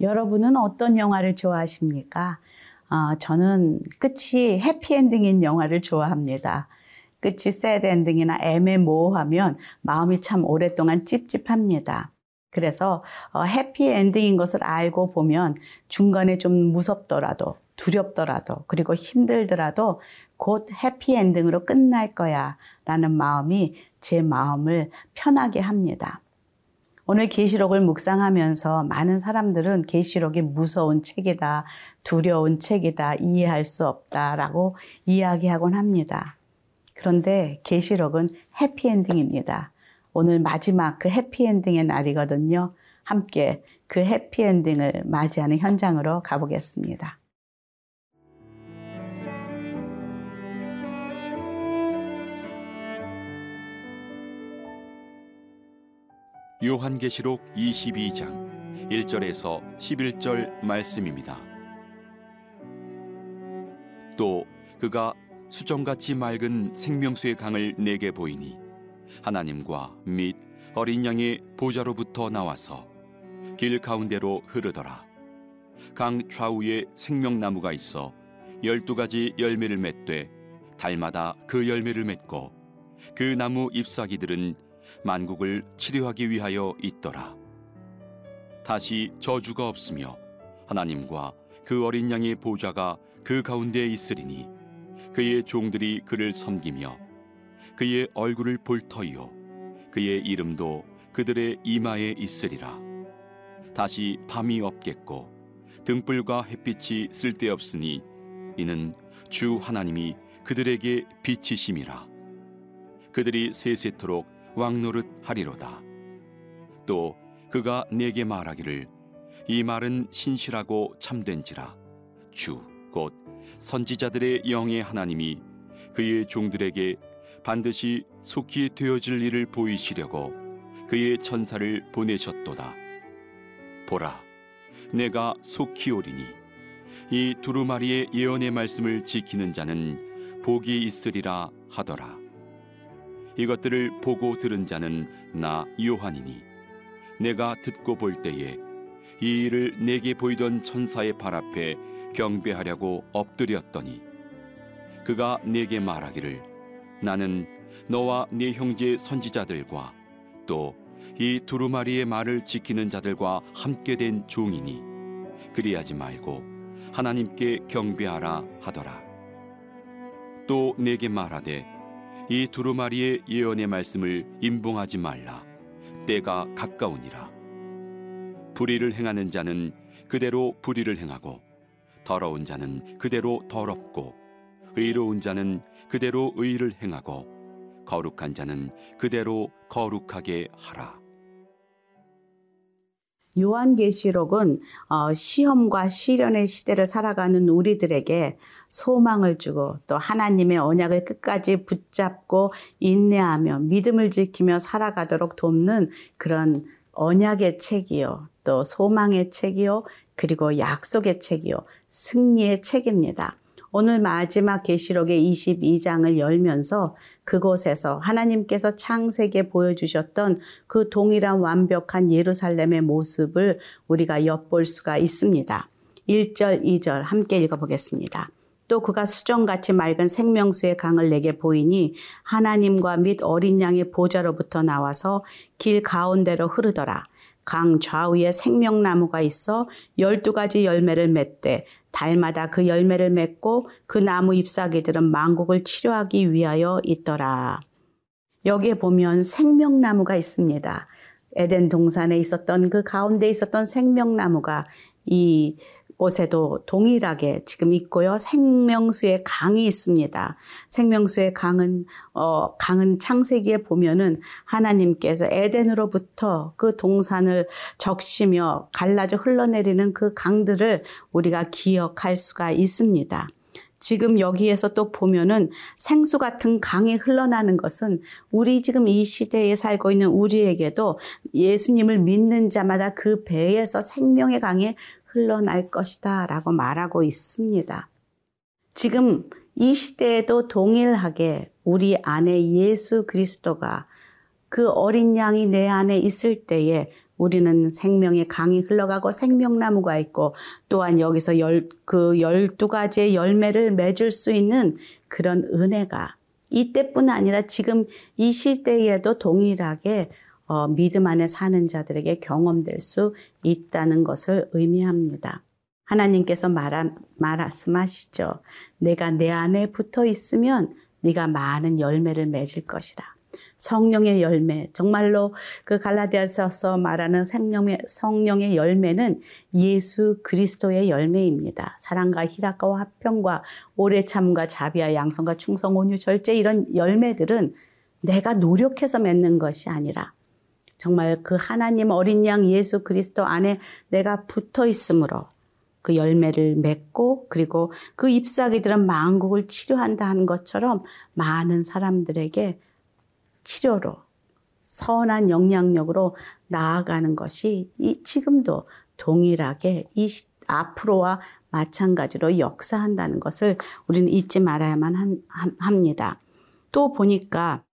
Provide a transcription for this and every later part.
여러분은 어떤 영화를 좋아하십니까? 어, 저는 끝이 해피엔딩인 영화를 좋아합니다. 끝이 새드 엔딩이나 애매모호하면 마음이 참 오랫동안 찝찝합니다. 그래서 어, 해피엔딩인 것을 알고 보면 중간에 좀 무섭더라도 두렵더라도 그리고 힘들더라도 곧 해피엔딩으로 끝날 거야 라는 마음이 제 마음을 편하게 합니다. 오늘 계시록을 묵상하면서 많은 사람들은 계시록이 무서운 책이다, 두려운 책이다, 이해할 수 없다라고 이야기하곤 합니다. 그런데 계시록은 해피엔딩입니다. 오늘 마지막 그 해피엔딩의 날이거든요. 함께 그 해피엔딩을 맞이하는 현장으로 가보겠습니다. 요한계시록 22장 1절에서 11절 말씀입니다. 또 그가 수정같이 맑은 생명수의 강을 내게 보이니 하나님과 및 어린 양의 보좌로부터 나와서 길 가운데로 흐르더라. 강 좌우에 생명나무가 있어 열두 가지 열매를 맺되 달마다 그 열매를 맺고 그 나무 잎사귀들은 만국을 치료하기 위하여 있더라. 다시 저주가 없으며 하나님과 그 어린 양의 보좌가 그 가운데 있으리니 그의 종들이 그를 섬기며 그의 얼굴을 볼 터이요 그의 이름도 그들의 이마에 있으리라. 다시 밤이 없겠고 등불과 햇빛이 쓸데없으니 이는 주 하나님이 그들에게 빛이심이라. 그들이 세세토록 왕노릇 하리로다. 또 그가 내게 말하기를 이 말은 신실하고 참된지라 주 곧 선지자들의 영의 하나님이 그의 종들에게 반드시 속히 되어질 일을 보이시려고 그의 천사를 보내셨도다. 보라, 내가 속히 오리니 이 두루마리의 예언의 말씀을 지키는 자는 복이 있으리라 하더라. 이것들을 보고 들은 자는 나 요한이니 내가 듣고 볼 때에 이 일을 내게 보이던 천사의 발 앞에 경배하려고 엎드렸더니 그가 내게 말하기를 나는 너와 네 형제 선지자들과 또 이 두루마리의 말을 지키는 자들과 함께 된 종이니 그리하지 말고 하나님께 경배하라 하더라. 또 내게 말하되 이 두루마리의 예언의 말씀을 임봉하지 말라. 때가 가까우니라. 불의를 행하는 자는 그대로 불의를 행하고 더러운 자는 그대로 더럽고 의로운 자는 그대로 의를 행하고 거룩한 자는 그대로 거룩하게 하라. 요한계시록은 어, 시험과 시련의 시대를 살아가는 우리들에게 소망을 주고 또 하나님의 언약을 끝까지 붙잡고 인내하며 믿음을 지키며 살아가도록 돕는 그런 언약의 책이요. 또 소망의 책이요. 그리고 약속의 책이요. 승리의 책입니다. 오늘 마지막 계시록의 22장을 열면서 그곳에서 하나님께서 창세기에 보여주셨던 그 동일한 완벽한 예루살렘의 모습을 우리가 엿볼 수가 있습니다. 1절, 2절 함께 읽어보겠습니다. 또 그가 수정같이 맑은 생명수의 강을 내게 보이니 하나님과 및 어린 양의 보좌로부터 나와서 길 가운데로 흐르더라. 강 좌우에 생명나무가 있어 열두 가지 열매를 맺되 달마다 그 열매를 맺고 그 나무 잎사귀들은 만국을 치료하기 위하여 있더라. 여기에 보면 생명나무가 있습니다. 에덴 동산에 있었던 그 가운데 있었던 생명나무가 이 곳에도 동일하게 지금 있고요. 생명수의 강이 있습니다. 생명수의 강은 어 강은 창세기에 보면은 하나님께서 에덴으로부터 그 동산을 적시며 갈라져 흘러내리는 그 강들을 우리가 기억할 수가 있습니다. 지금 여기에서 또 보면은 생수 같은 강이 흘러나는 것은 우리 지금 이 시대에 살고 있는 우리에게도 예수님을 믿는 자마다 그 배에서 생명의 강이 흘러날 것이다 라고 말하고 있습니다. 지금 이 시대에도 동일하게 우리 안에 예수 그리스도가 그 어린 양이 내 안에 있을 때에 우리는 생명의 강이 흘러가고 생명나무가 있고 또한 여기서 열, 그 열두 가지의 열매를 맺을 수 있는 그런 은혜가 이때뿐 아니라 지금 이 시대에도 동일하게 어, 믿음 안에 사는 자들에게 경험될 수 있다는 것을 의미합니다. 하나님께서 말하, 말씀하시죠. 내가 내 안에 붙어 있으면 네가 많은 열매를 맺을 것이라. 성령의 열매, 정말로 그 갈라디아서서 말하는 생명의, 성령의 열매는 예수 그리스도의 열매입니다. 사랑과 희락과 화평과 오래 참과 자비와 양성과 충성, 온유, 절제 이런 열매들은 내가 노력해서 맺는 것이 아니라 정말 그 하나님 어린 양 예수 그리스도 안에 내가 붙어 있으므로 그 열매를 맺고 그리고 그 잎사귀들은 만국을 치료한다 하는 것처럼 많은 사람들에게 치료로 선한 영향력으로 나아가는 것이 이 지금도 동일하게 이 앞으로와 마찬가지로 역사한다는 것을 우리는 잊지 말아야만 한, 합니다. 또 보니까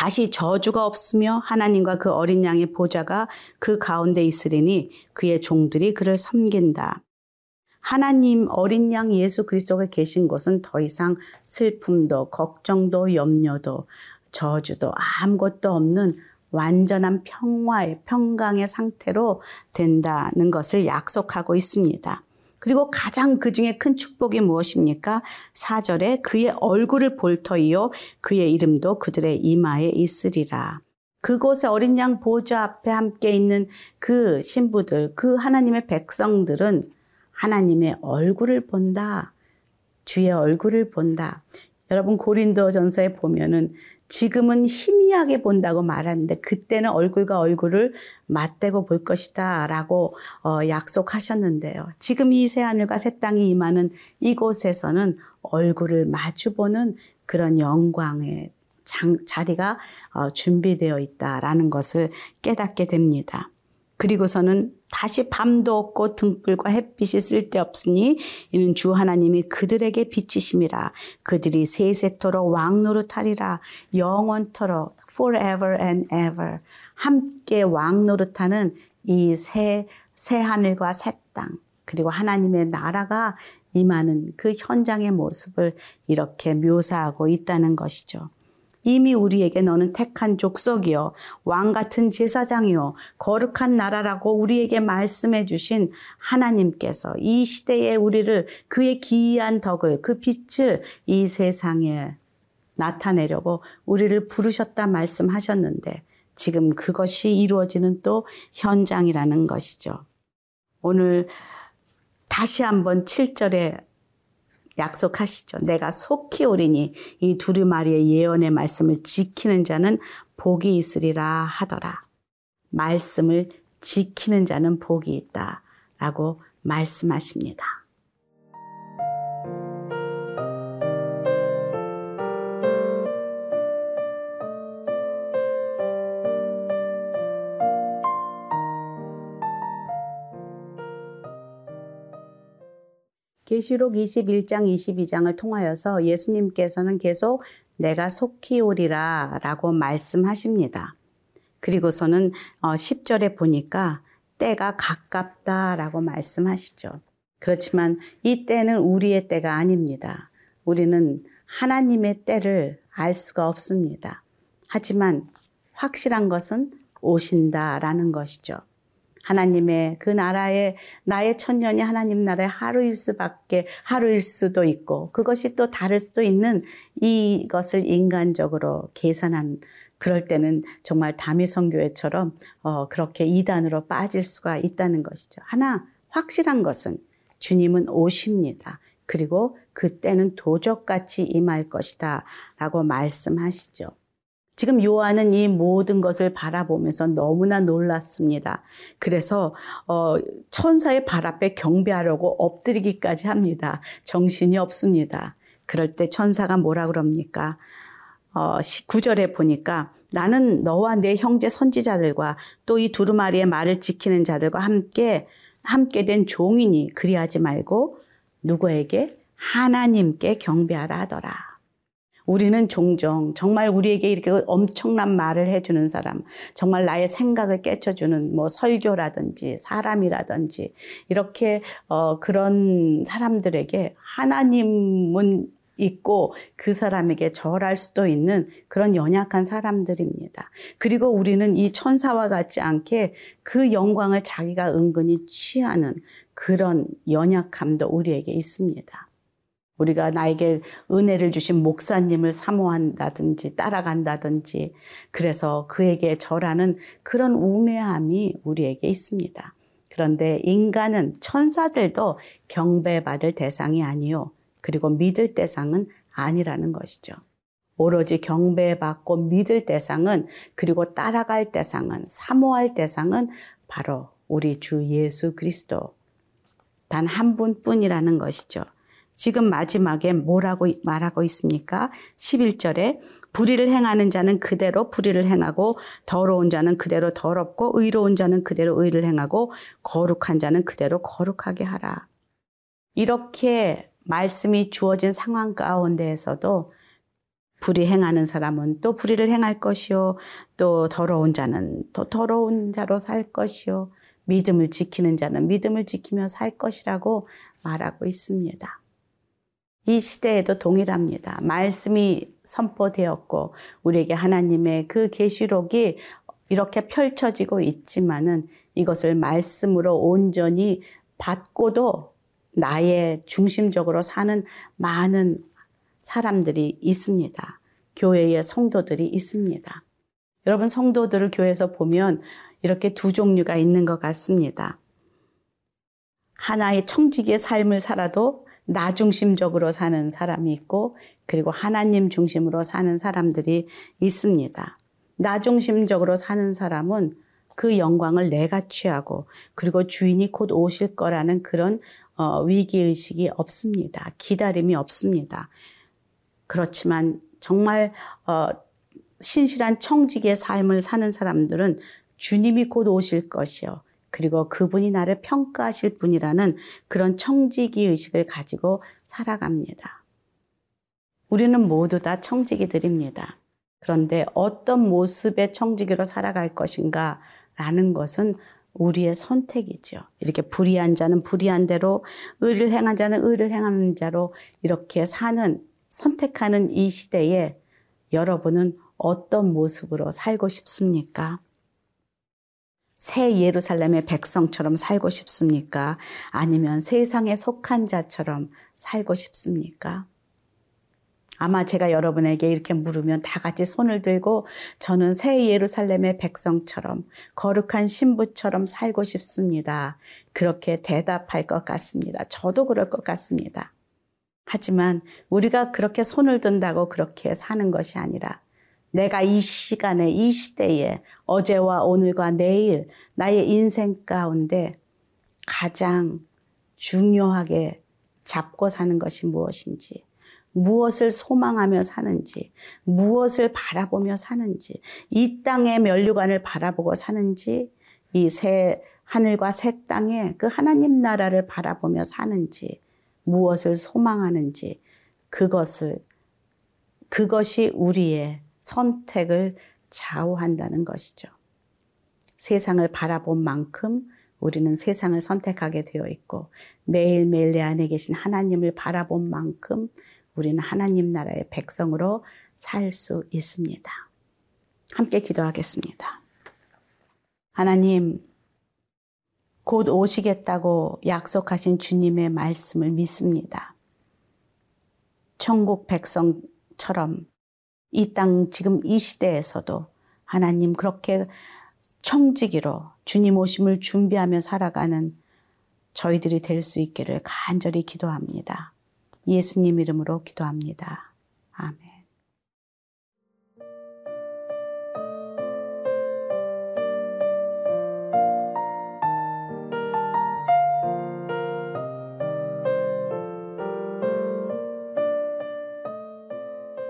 다시 저주가 없으며 하나님과 그 어린 양의 보좌가 그 가운데 있으리니 그의 종들이 그를 섬긴다. 하나님 어린 양 예수 그리스도가 계신 곳은 더 이상 슬픔도 걱정도 염려도 저주도 아무것도 없는 완전한 평화의 평강의 상태로 된다는 것을 약속하고 있습니다. 그리고 가장 그 중에 큰 축복이 무엇입니까? 4절에 그의 얼굴을 볼 터이요 그의 이름도 그들의 이마에 있으리라. 그곳에 어린 양 보좌 앞에 함께 있는 그 신부들, 그 하나님의 백성들은 하나님의 얼굴을 본다. 주의 얼굴을 본다. 여러분 고린도 전서에 보면은 지금은 희미하게 본다고 말하는데 그때는 얼굴과 얼굴을 맞대고 볼 것이다 라고 어, 약속하셨는데요. 지금 이 새하늘과 새 땅이 임하는 이곳에서는 얼굴을 마주보는 그런 영광의 장, 자리가 어, 준비되어 있다라는 것을 깨닫게 됩니다. 그리고서는 다시 밤도 없고 등불과 햇빛이 쓸데없으니 이는 주 하나님이 그들에게 빛이심이라. 그들이 세세토록 왕노릇하리라. 영원토록 forever and ever. 함께 왕노릇하는 이 새 새 하늘과 새 땅. 그리고 하나님의 나라가 임하는 그 현장의 모습을 이렇게 묘사하고 있다는 것이죠. 이미 우리에게 너는 택한 족속이요 왕 같은 제사장이요 거룩한 나라라고 우리에게 말씀해 주신 하나님께서 이 시대에 우리를 그의 기이한 덕을 그 빛을 이 세상에 나타내려고 우리를 부르셨다 말씀하셨는데 지금 그것이 이루어지는 또 현장이라는 것이죠. 오늘 다시 한번 7절에 약속하시죠. 내가 속히 오리니 이 두루마리의 예언의 말씀을 지키는 자는 복이 있으리라 하더라. 말씀을 지키는 자는 복이 있다. 라고 말씀하십니다. 계시록 21장 22장을 통하여서 예수님께서는 계속 내가 속히 오리라 라고 말씀하십니다. 그리고서는 10절에 어, 보니까 때가 가깝다 라고 말씀하시죠. 그렇지만 이 때는 우리의 때가 아닙니다. 우리는 하나님의 때를 알 수가 없습니다. 하지만 확실한 것은 오신다라는 것이죠. 하나님의 그 나라의 나의 천년이 하나님 나라의 하루일 수밖에 하루일 수도 있고 그것이 또 다를 수도 있는 이것을 인간적으로 계산한 그럴 때는 정말 다미성교회처럼 어, 그렇게 이단으로 빠질 수가 있다는 것이죠. 하나 확실한 것은 주님은 오십니다. 그리고 그때는 도적같이 임할 것이다 라고 말씀하시죠. 지금 요한은 이 모든 것을 바라보면서 너무나 놀랐습니다. 그래서 어, 천사의 발 앞에 경배하려고 엎드리기까지 합니다. 정신이 없습니다. 그럴 때 천사가 뭐라 그럽니까? 어, 19절에 보니까 나는 너와 내 형제 선지자들과 또 이 두루마리의 말을 지키는 자들과 함께 함께 된 종이니 그리하지 말고 누구에게 하나님께 경배하라 하더라. 우리는 종종 정말 우리에게 이렇게 엄청난 말을 해주는 사람, 정말 나의 생각을 깨쳐주는 뭐 설교라든지 사람이라든지 이렇게 어, 그런 사람들에게 하나님은 있고 그 사람에게 절할 수도 있는 그런 연약한 사람들입니다. 그리고 우리는 이 천사와 같지 않게 그 영광을 자기가 은근히 취하는 그런 연약함도 우리에게 있습니다. 우리가 나에게 은혜를 주신 목사님을 사모한다든지 따라간다든지 그래서 그에게 절하는 그런 우매함이 우리에게 있습니다. 그런데 인간은 천사들도 경배받을 대상이 아니요. 그리고 믿을 대상은 아니라는 것이죠. 오로지 경배받고 믿을 대상은 그리고 따라갈 대상은 사모할 대상은 바로 우리 주 예수 그리스도 단 한 분뿐이라는 것이죠. 지금 마지막에 뭐라고 말하고 있습니까? 11절에 불의를 행하는 자는 그대로 불의를 행하고 더러운 자는 그대로 더럽고 의로운 자는 그대로 의를 행하고 거룩한 자는 그대로 거룩하게 하라. 이렇게 말씀이 주어진 상황 가운데에서도 불의 행하는 사람은 또 불의를 행할 것이요. 또 더러운 자는 또 더러운 자로 살 것이요. 믿음을 지키는 자는 믿음을 지키며 살 것이라고 말하고 있습니다. 이 시대에도 동일합니다. 말씀이 선포되었고 우리에게 하나님의 그 계시록이 이렇게 펼쳐지고 있지만은 이것을 말씀으로 온전히 받고도 나의 중심적으로 사는 많은 사람들이 있습니다. 교회의 성도들이 있습니다. 여러분 성도들을 교회에서 보면 이렇게 두 종류가 있는 것 같습니다. 하나의 청지기의 삶을 살아도 나 중심적으로 사는 사람이 있고 그리고 하나님 중심으로 사는 사람들이 있습니다. 나 중심적으로 사는 사람은 그 영광을 내가 취하고 그리고 주인이 곧 오실 거라는 그런 어, 위기 의식이 없습니다. 기다림이 없습니다. 그렇지만 정말 어, 신실한 청직의 삶을 사는 사람들은 주님이 곧 오실 것이요. 그리고 그분이 나를 평가하실 분이라는 그런 청지기 의식을 가지고 살아갑니다. 우리는 모두 다 청지기들입니다. 그런데 어떤 모습의 청지기로 살아갈 것인가 라는 것은 우리의 선택이죠. 이렇게 불의한 자는 불의한 대로, 의를 행한 자는 의를 행하는 자로 이렇게 사는, 선택하는 이 시대에 여러분은 어떤 모습으로 살고 싶습니까? 새 예루살렘의 백성처럼 살고 싶습니까? 아니면 세상에 속한 자처럼 살고 싶습니까? 아마 제가 여러분에게 이렇게 물으면 다 같이 손을 들고 저는 새 예루살렘의 백성처럼 거룩한 신부처럼 살고 싶습니다. 그렇게 대답할 것 같습니다. 저도 그럴 것 같습니다. 하지만 우리가 그렇게 손을 든다고 그렇게 사는 것이 아니라 내가 이 시간에, 이 시대에 어제와 오늘과 내일 나의 인생 가운데 가장 중요하게 잡고 사는 것이 무엇인지, 무엇을 소망하며 사는지, 무엇을 바라보며 사는지, 이 땅의 면류관을 바라보고 사는지, 이 새 하늘과 새 땅에 그 하나님 나라를 바라보며 사는지, 무엇을 소망하는지, 그것을, 그것이 우리의 선택을 좌우한다는 것이죠. 세상을 바라본 만큼 우리는 세상을 선택하게 되어 있고 매일매일 내 안에 계신 하나님을 바라본 만큼 우리는 하나님 나라의 백성으로 살 수 있습니다. 함께 기도하겠습니다. 하나님, 곧 오시겠다고 약속하신 주님의 말씀을 믿습니다. 천국 백성처럼 이 땅 지금 이 시대에서도 하나님 그렇게 청지기로 주님 오심을 준비하며 살아가는 저희들이 될 수 있기를 간절히 기도합니다. 예수님 이름으로 기도합니다. 아멘.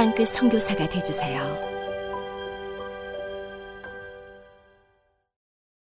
땅끝 선교사가 되주세요.